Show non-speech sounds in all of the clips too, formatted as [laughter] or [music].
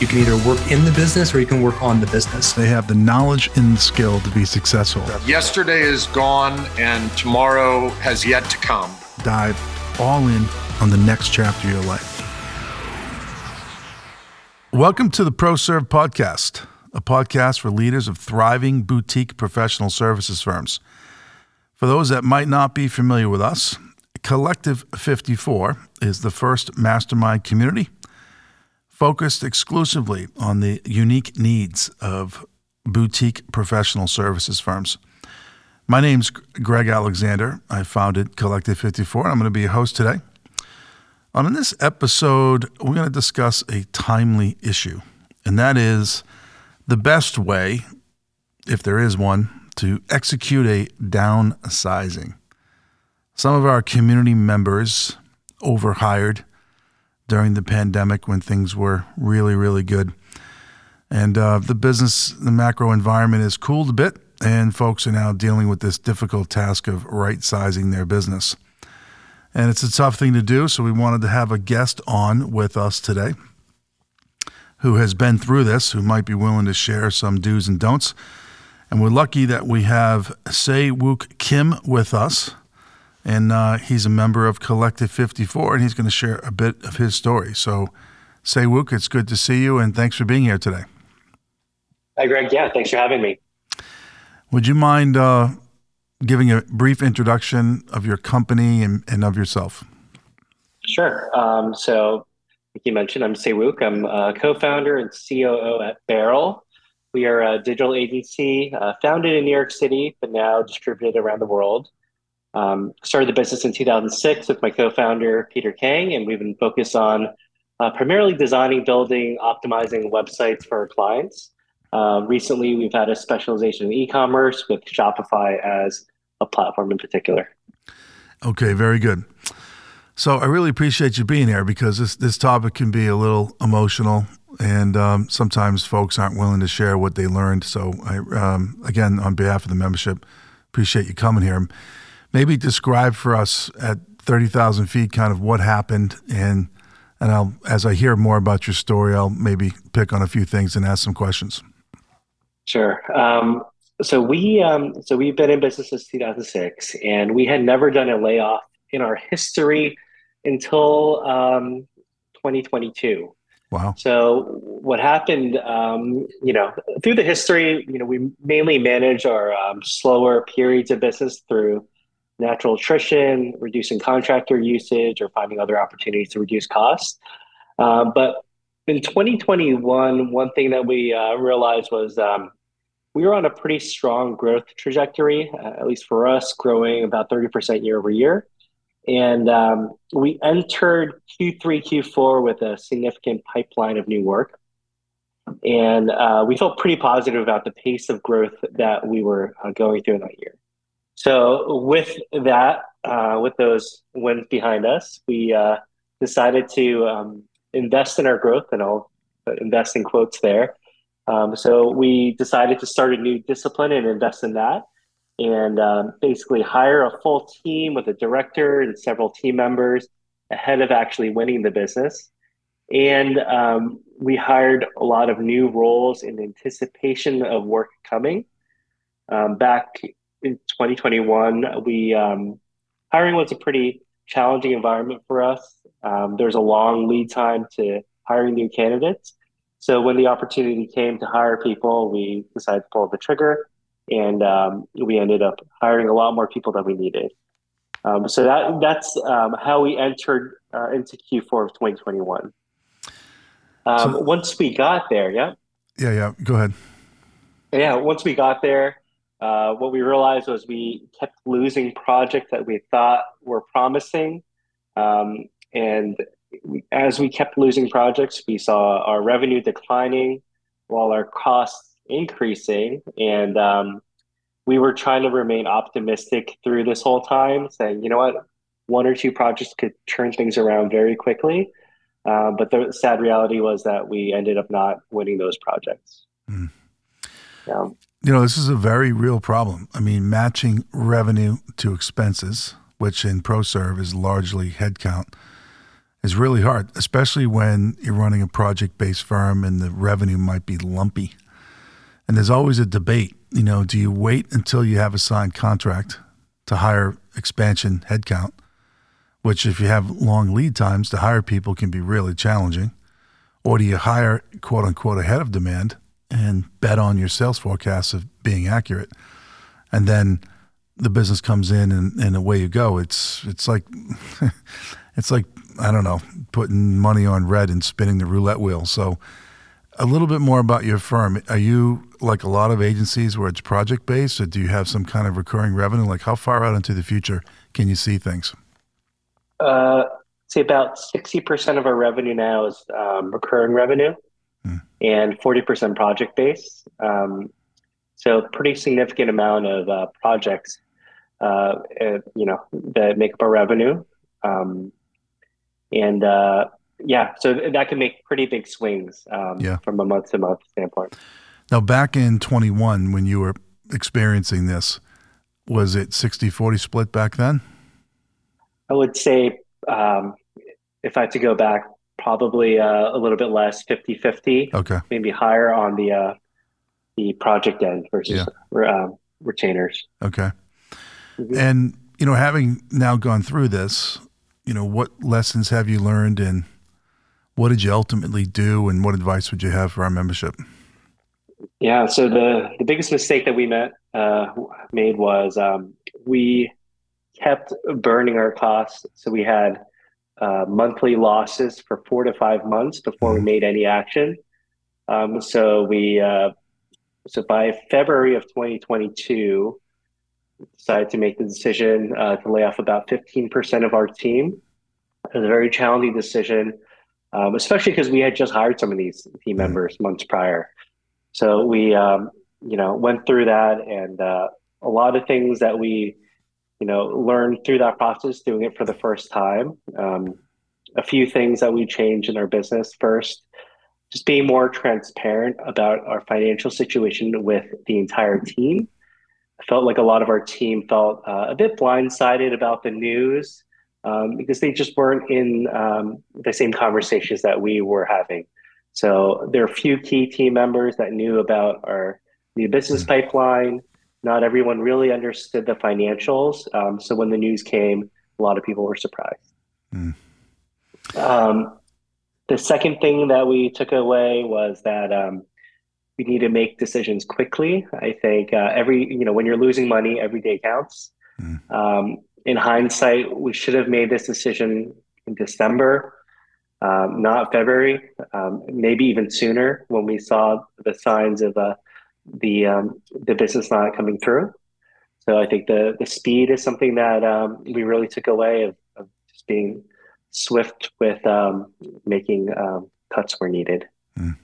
You can either work in the business or you can work on the business. They have the knowledge and the skill to be successful. Yesterday is gone and tomorrow has yet to come. Dive all in on the next chapter of your life. Welcome to the ProServe Podcast, a podcast for leaders of thriving boutique professional services firms. For those that might not be familiar with us, Collective 54 is the first mastermind community focused exclusively on the unique needs of boutique professional services firms. My name's Greg Alexander. I founded Collective 54, and I'm going to be your host today. On this episode, we're going to discuss a timely issue, and that is the best way, if there is one, to execute a downsizing. Some of our community members overhired during the pandemic when things were really, really good. And uh, the business, the macro environment has cooled a bit, and folks are now dealing with this difficult task of right sizing their business. And it's a tough thing to do, so we wanted to have a guest on with us today who has been through this, who might be willing to share some do's and don'ts. And we're lucky that we have Sei-Wook Kim with us and uh, he's a member of Collective 54, and he's going to share a bit of his story. So, Sei-Wook, it's good to see you, and thanks for being here today. Hi, Greg. Yeah, thanks for having me. Would you mind uh, giving a brief introduction of your company and, and of yourself? Sure. Um, so, like you mentioned, I'm Sei-Wook. I'm a co-founder and COO at Barrel. We are a digital agency uh, founded in New York City, but now distributed around the world. Um, started the business in 2006 with my co-founder Peter Kang, and we've been focused on uh, primarily designing, building, optimizing websites for our clients. Uh, recently, we've had a specialization in e-commerce with Shopify as a platform in particular. Okay, very good. So I really appreciate you being here because this this topic can be a little emotional, and um, sometimes folks aren't willing to share what they learned. So I, um, again, on behalf of the membership, appreciate you coming here maybe describe for us at 30,000 feet kind of what happened and and I'll as I hear more about your story I'll maybe pick on a few things and ask some questions. Sure. Um, so we um, so we've been in business since 2006 and we had never done a layoff in our history until um, 2022. Wow. So what happened, um, you know, through the history, you know, we mainly manage our um, slower periods of business through natural attrition, reducing contractor usage, or finding other opportunities to reduce costs. Uh, but in 2021, one thing that we uh, realized was um, we were on a pretty strong growth trajectory, uh, at least for us, growing about 30% year over year. And um, we entered Q3, Q4 with a significant pipeline of new work. And uh, we felt pretty positive about the pace of growth that we were uh, going through in that year. So with that, uh, with those wins behind us, we uh, decided to um, invest in our growth, and I'll invest in quotes there. Um, so we decided to start a new discipline and invest in that, and um, basically hire a full team with a director and several team members ahead of actually winning the business. And um, we hired a lot of new roles in anticipation of work coming. Um, back in 2021, we um, hiring was a pretty challenging environment for us. Um, there's a long lead time to hiring new candidates. So when the opportunity came to hire people, we decided to pull the trigger, and um, we ended up hiring a lot more people than we needed. Um, so that that's um, how we entered uh, into Q4 of 2021. Um, so, once we got there, yeah. Yeah, yeah. Go ahead. Yeah, once we got there, uh, what we realized was we kept losing projects that we thought were promising. Um, and we, as we kept losing projects, we saw our revenue declining while our costs increasing. And um, we were trying to remain optimistic through this whole time, saying, you know what, one or two projects could turn things around very quickly. Uh, but the sad reality was that we ended up not winning those projects. Mm. Yeah. You know, this is a very real problem. I mean, matching revenue to expenses, which in ProServe is largely headcount, is really hard, especially when you're running a project based firm and the revenue might be lumpy. And there's always a debate. You know, do you wait until you have a signed contract to hire expansion headcount? Which, if you have long lead times to hire people, can be really challenging. Or do you hire quote unquote ahead of demand and bet on your sales forecasts of being accurate? And then the business comes in and, and away you go. It's it's like [laughs] it's like I don't know, putting money on red and spinning the roulette wheel. So a little bit more about your firm. Are you like a lot of agencies where it's project based or do you have some kind of recurring revenue? Like how far out into the future can you see things? Uh, say about 60% of our revenue now is um, recurring revenue hmm. and 40% project based. Um, so pretty significant amount of uh, projects, uh, you know, that make up our revenue. Um, and uh, yeah, so that can make pretty big swings um, yeah. from a month to month standpoint. Now, back in 21, when you were experiencing this, was it 60 40 split back then? I would say, um, if I had to go back, probably uh, a little bit less 50 50. Okay. Maybe higher on the uh, the project end versus yeah. Um, retainers. Okay. Mm-hmm. And, you know, having now gone through this, you know, what lessons have you learned and what did you ultimately do and what advice would you have for our membership? Yeah, so the, the biggest mistake that we met, uh, made was um, we kept burning our costs. So we had uh, monthly losses for four to five months before mm-hmm. we made any action. Um, so we, uh, so by February of 2022, decided to make the decision uh, to lay off about 15% of our team. It was a very challenging decision, um, especially because we had just hired some of these team mm-hmm. members months prior. So we, um, you know, went through that, and uh, a lot of things that we, you know, learned through that process, doing it for the first time. Um, a few things that we changed in our business first just being more transparent about our financial situation with the entire team I felt like a lot of our team felt uh, a bit blindsided about the news um, because they just weren't in um, the same conversations that we were having. So there are a few key team members that knew about our new business mm. pipeline. Not everyone really understood the financials. Um, so when the news came, a lot of people were surprised. Mm. Um, the second thing that we took away was that um, we need to make decisions quickly. I think uh, every you know when you're losing money, every day counts. Mm. Um, in hindsight, we should have made this decision in December, um, not February, um, maybe even sooner when we saw the signs of uh, the um, the business not coming through. So I think the the speed is something that um, we really took away of, of just being swift with um, making cuts where needed. Mm.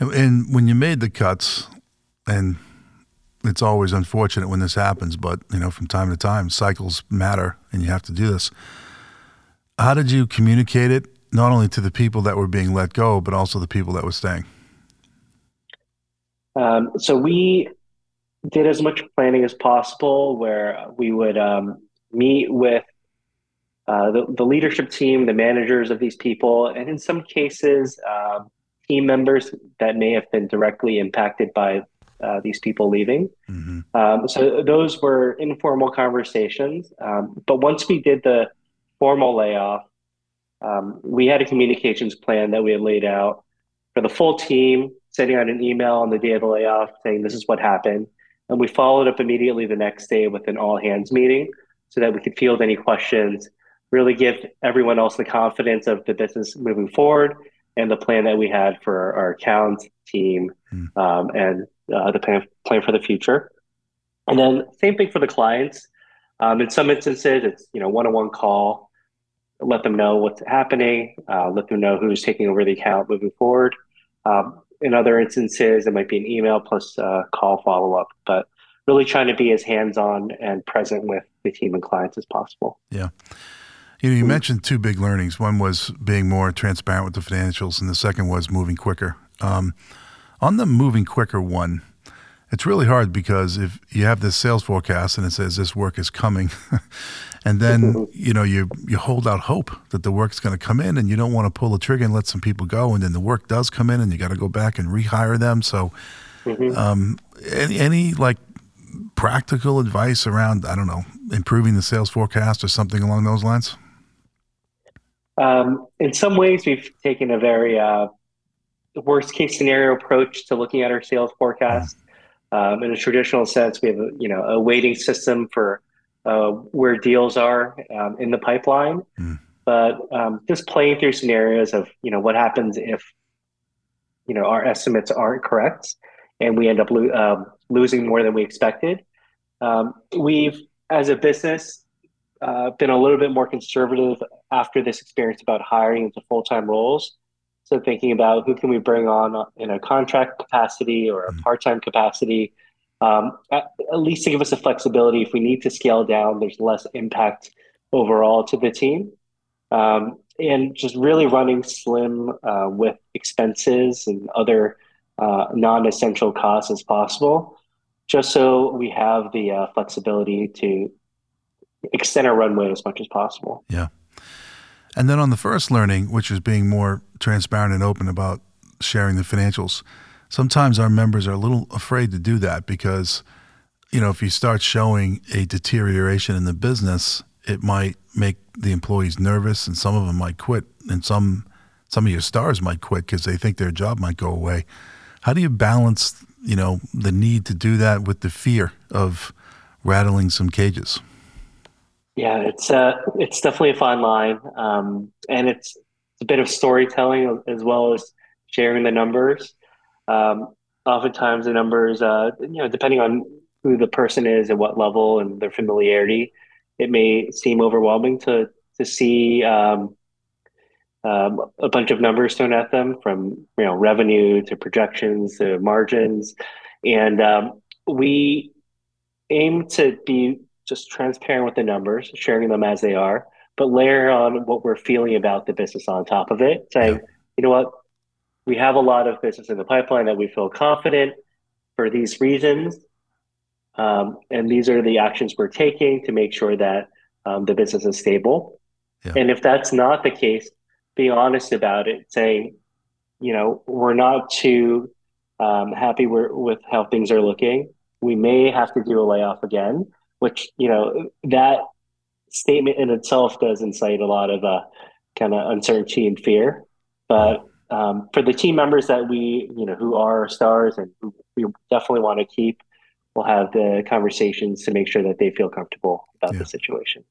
And, and when you made the cuts, and it's always unfortunate when this happens, but you know, from time to time, cycles matter, and you have to do this. How did you communicate it, not only to the people that were being let go, but also the people that were staying? Um, so we did as much planning as possible, where we would um, meet with uh, the, the, leadership team, the managers of these people, and in some cases, um, team members that may have been directly impacted by uh, these people leaving. Mm-hmm. Um, so those were informal conversations. Um, but once we did the formal layoff, um, we had a communications plan that we had laid out for the full team, sending out an email on the day of the layoff saying this is what happened. And we followed up immediately the next day with an all hands meeting so that we could field any questions, really give everyone else the confidence of the business moving forward and the plan that we had for our account team mm. um, and uh, the plan, plan for the future. And then same thing for the clients. Um, in some instances, it's you know one-on-one call, let them know what's happening, uh, let them know who's taking over the account moving forward. Um, in other instances, it might be an email plus uh, call follow-up, but really trying to be as hands-on and present with the team and clients as possible. Yeah. You know, you mentioned two big learnings. One was being more transparent with the financials, and the second was moving quicker. Um, on the moving quicker one, it's really hard because if you have this sales forecast and it says this work is coming, [laughs] and then [laughs] you know you you hold out hope that the work's going to come in, and you don't want to pull the trigger and let some people go, and then the work does come in, and you got to go back and rehire them. So, mm-hmm. um, any, any like practical advice around I don't know improving the sales forecast or something along those lines? Um, in some ways, we've taken a very uh, worst case scenario approach to looking at our sales forecast. Mm-hmm. Um, in a traditional sense, we have a, you know a weighting system for uh, where deals are um, in the pipeline. Mm. But um, just playing through scenarios of you know what happens if you know our estimates aren't correct and we end up lo- um, losing more than we expected. Um, we've as a business uh, been a little bit more conservative after this experience about hiring into full time roles. So thinking about who can we bring on in a contract capacity or a mm. part-time capacity, um, at, at, least to give us the flexibility. If we need to scale down, there's less impact overall to the team. Um, and just really running slim uh, with expenses and other uh, non-essential costs as possible, just so we have the uh, flexibility to extend our runway as much as possible. Yeah. And then on the first learning, which is being more transparent and open about sharing the financials, sometimes our members are a little afraid to do that because, you know, if you start showing a deterioration in the business, it might make the employees nervous and some of them might quit and some some of your stars might quit because they think their job might go away. How do you balance, you know, the need to do that with the fear of rattling some cages? Yeah, it's uh, it's definitely a fine line, um, and it's, a bit of storytelling as well as sharing the numbers. Um, oftentimes, the numbers, uh, you know, depending on who the person is and what level and their familiarity, it may seem overwhelming to to see um, um, a bunch of numbers thrown at them from you know revenue to projections to margins, and um, we aim to be just transparent with the numbers, sharing them as they are, but layer on what we're feeling about the business on top of it, saying, yeah. you know what, we have a lot of business in the pipeline that we feel confident for these reasons. Um, and these are the actions we're taking to make sure that um, the business is stable. Yeah. And if that's not the case, be honest about it, saying, you know, we're not too um, happy with how things are looking. We may have to do a layoff again which you know that statement in itself does incite a lot of uh, kind of uncertainty and fear. But um, for the team members that we you know who are stars and who we definitely want to keep, we'll have the conversations to make sure that they feel comfortable about yeah. the situation.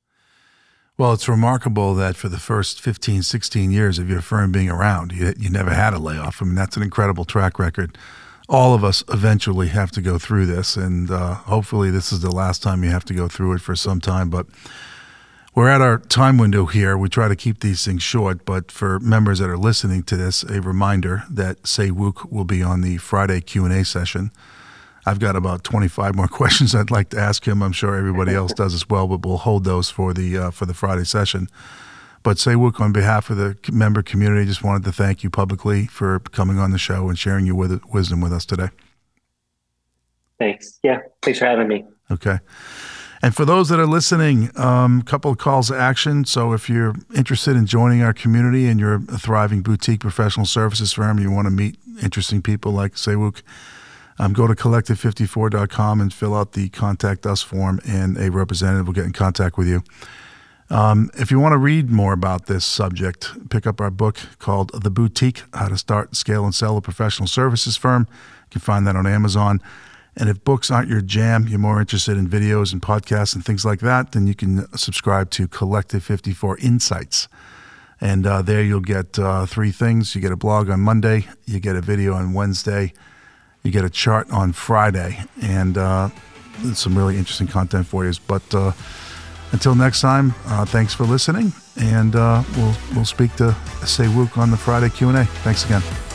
Well, it's remarkable that for the first 15, 16 years of your firm being around, you, you never had a layoff. I mean, that's an incredible track record all of us eventually have to go through this, and uh, hopefully, this is the last time you have to go through it for some time. But we're at our time window here. We try to keep these things short, but for members that are listening to this, a reminder that Sei-Wook will be on the Friday Q and A session. I've got about 25 more [laughs] questions I'd like to ask him. I'm sure everybody else does as well, but we'll hold those for the uh, for the Friday session. But Sei-Wook, on behalf of the member community, just wanted to thank you publicly for coming on the show and sharing your wisdom with us today. Thanks. Yeah, thanks for having me. Okay. And for those that are listening, a um, couple of calls to action. So if you're interested in joining our community and you're a thriving boutique professional services firm, you want to meet interesting people like Sei-Wook, um, go to collective54.com and fill out the contact us form, and a representative will get in contact with you. Um, if you want to read more about this subject, pick up our book called The Boutique How to Start, Scale, and Sell a Professional Services Firm. You can find that on Amazon. And if books aren't your jam, you're more interested in videos and podcasts and things like that, then you can subscribe to Collective 54 Insights. And uh, there you'll get uh, three things you get a blog on Monday, you get a video on Wednesday, you get a chart on Friday, and uh, some really interesting content for you. But uh, until next time, uh, thanks for listening, and uh, we'll we'll speak to Sei-Wook on the Friday Q and A. Thanks again.